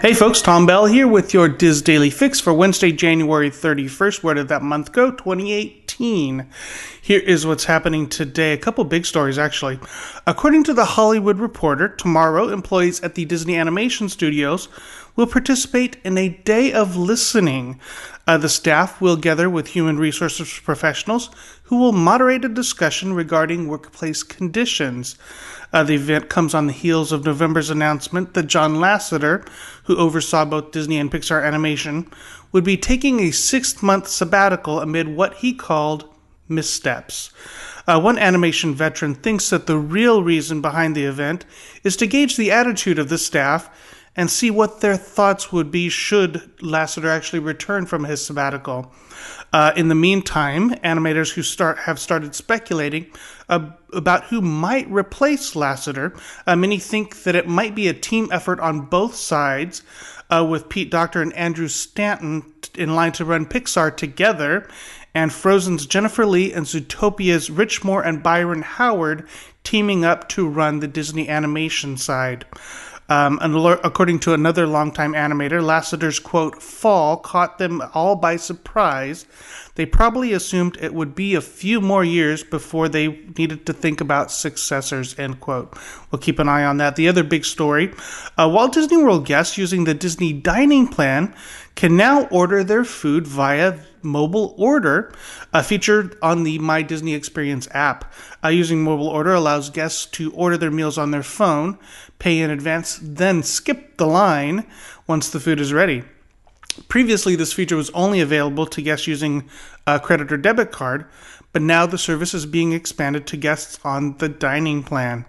Hey folks, Tom Bell here with your DIS Daily Fix for Wednesday, January 31st. Where did that month go? 2018. Here is what's happening today. A couple big stories, actually. According to The Hollywood Reporter, tomorrow employees at the Disney Animation Studios will participate in a day of listening. Uh, the staff will gather with human resources professionals who will moderate a discussion regarding workplace conditions. Uh, the event comes on the heels of November's announcement that John Lasseter, who oversaw both Disney and Pixar animation, would be taking a six month sabbatical amid what he called missteps. Uh, one animation veteran thinks that the real reason behind the event is to gauge the attitude of the staff and see what their thoughts would be should Lasseter actually return from his sabbatical. Uh, in the meantime, animators who start have started speculating about who might replace Lasseter. Uh, many think that it might be a team effort on both sides, uh, with Pete Docter and Andrew Stanton in line to run Pixar together, and Frozen's Jennifer Lee and Zootopia's Rich Moore and Byron Howard teaming up to run the Disney animation side. Um, according to another longtime animator, Lasseter's quote, fall caught them all by surprise. They probably assumed it would be a few more years before they needed to think about successors, end quote. We'll keep an eye on that. The other big story uh, Walt Disney World guests using the Disney dining plan can now order their food via mobile order, uh, featured on the My Disney Experience app. Uh, using mobile order allows guests to order their meals on their phone, pay in advance, then skip the line once the food is ready. Previously, this feature was only available to guests using a credit or debit card, but now the service is being expanded to guests on the dining plan.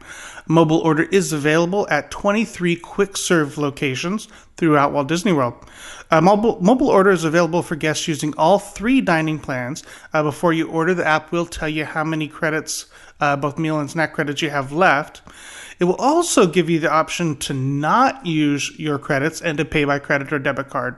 Mobile order is available at 23 quick serve locations throughout Walt Disney World. Uh, mobile, mobile order is available for guests using all three dining plans. Uh, before you order, the app will tell you how many credits, uh, both meal and snack credits, you have left. It will also give you the option to not use your credits and to pay by credit or debit card.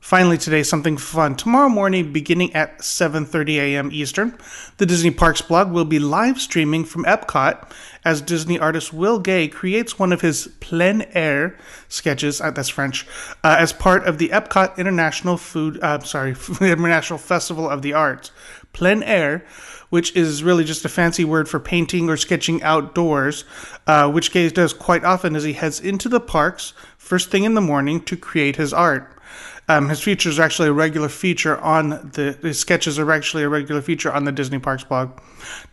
Finally, today, something fun. Tomorrow morning, beginning at 7:30 a.m. Eastern, the Disney Parks blog will be live streaming from Epcot as Disney artist Will Gay creates one of his plein air sketches. Uh, that's French, uh, as part of the Epcot International Food. Uh, sorry, International Festival of the Arts. Plein air, which is really just a fancy word for painting or sketching outdoors, uh, which Gay does quite often as he heads into the parks first thing in the morning to create his art. Um, his features are actually a regular feature on the his sketches are actually a regular feature on the Disney Parks blog.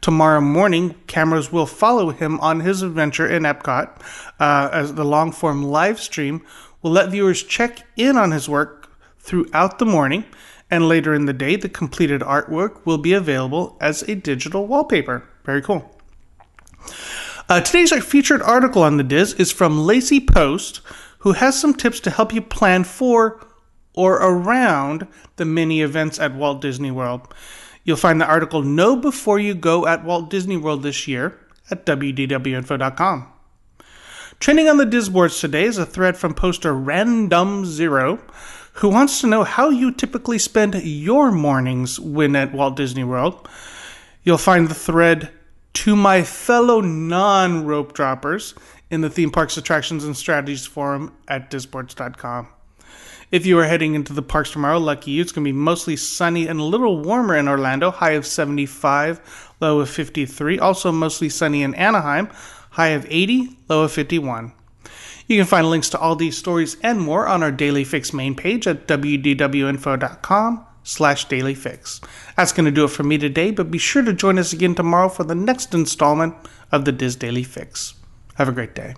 Tomorrow morning, cameras will follow him on his adventure in Epcot uh, as the long form live stream will let viewers check in on his work throughout the morning, and later in the day, the completed artwork will be available as a digital wallpaper. Very cool. Uh, today's featured article on the DIS is from Lacey Post, who has some tips to help you plan for or around the many events at Walt Disney World. You'll find the article Know Before You Go at Walt Disney World this year at wdwinfo.com. Trending on the Disboards today is a thread from poster Random Zero, who wants to know how you typically spend your mornings when at Walt Disney World. You'll find the thread To My Fellow Non Rope Droppers in the Theme Parks Attractions and Strategies forum at disboards.com. If you are heading into the parks tomorrow, lucky you. It's going to be mostly sunny and a little warmer in Orlando, high of 75, low of 53. Also mostly sunny in Anaheim, high of 80, low of 51. You can find links to all these stories and more on our Daily Fix main page at wdwinfo.com slash dailyfix. That's going to do it for me today, but be sure to join us again tomorrow for the next installment of the DIS Daily Fix. Have a great day.